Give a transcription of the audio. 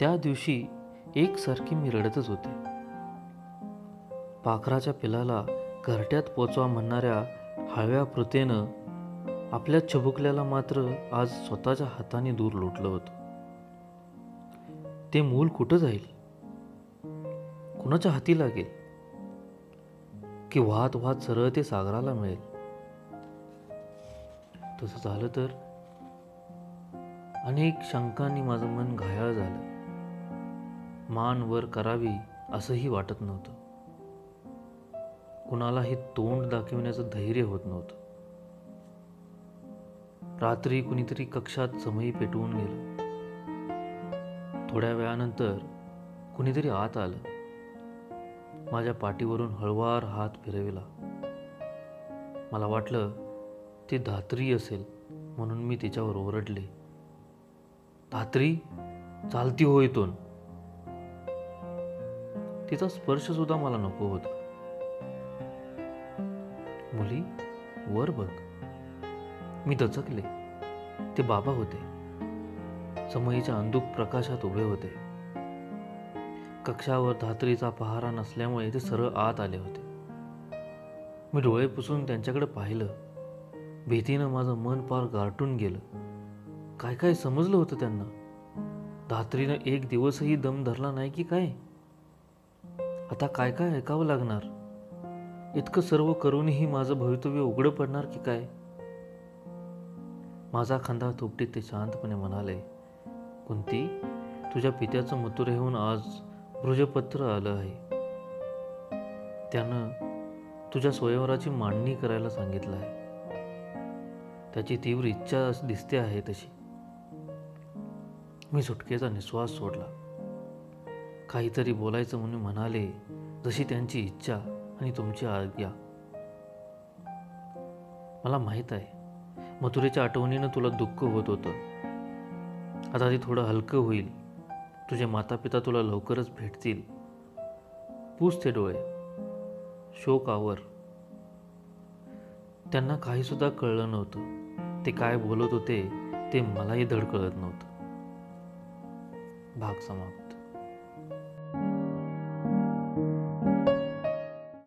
त्या दिवशी एकसारखी मी रडतच होते. पाखराच्या पिलाला घरट्यात पोचवा म्हणणाऱ्या हळव्या प्रतेनं आपल्या छबुकल्याला मात्र आज स्वतःच्या हाताने दूर लोटलं होतं. ते मूल कुठं जाईल? कुणाच्या हाती लागेल? की वाहत वाहत सरळ ते सागराला मिळेल? तसं झालं तर अनेक शंकांनी माझं मन घायाळ मान वर करावी असंही वाटत नव्हतं. कुणालाही तोंड दाखविण्याचं धैर्य होत नव्हतं. रात्री कुणीतरी कक्षात समयी पेटवून गेलं. थोड्या वेळानंतर कुणीतरी आत आलं. माझ्या पाठीवरून हळवार हात फिरविला. मला वाटलं ती धात्री असेल म्हणून मी तिच्यावर ओरडले. धात्री? चालती हो इथून. तिचा स्पर्श सुद्धा मला नको होता. मुली वर बघ. मी दचकले. ते बाबा होते. समयीच्या अंधुक प्रकाशात उभे होते. कक्षावर धात्रीचा पहारा नसल्यामुळे ते सरळ आत आले होते. मी डोळे पुसून त्यांच्याकडे पाहिलं. भीतीनं माझं मन पार गारटून गेलं. काय काय समजलं होतं त्यांना? धात्रीनं एक दिवसही दम धरला नाही की काय? आता काय काय ऐकावं लागणार? इतकं सर्व करूनही माझं भवितव्य उघडं पडणार की काय? माझा खांदा थोपटीत ते शांतपणे म्हणाले कुंती तुझ्या पित्याचं मथुरेहून आज भृजपत्र आलं आहे. त्यानं तुझ्या स्वयंवराची मांडणी करायला सांगितलं आहे. त्याची तीव्र इच्छा दिसते आहे तशी. मी सुटकेचा निश्वास सोडला. काहीतरी बोलायचं म्हणून म्हणाले जशी त्यांची इच्छा आणि तुमची आज्ञा. मला माहीत आहे. मथुरेच्या आठवणीनं तुला दुःख होत होतं. आता ते थोडं हलकं होईल. तुझे माता पिता तुला लवकरच भेटतील. पूस ते डोळे. शोक आवर. त्यांना काहीसुद्धा कळलं नव्हतं. ते काय बोलत होते ते मलाही धड कळत नव्हतं. भाग समाप्त. Thank you.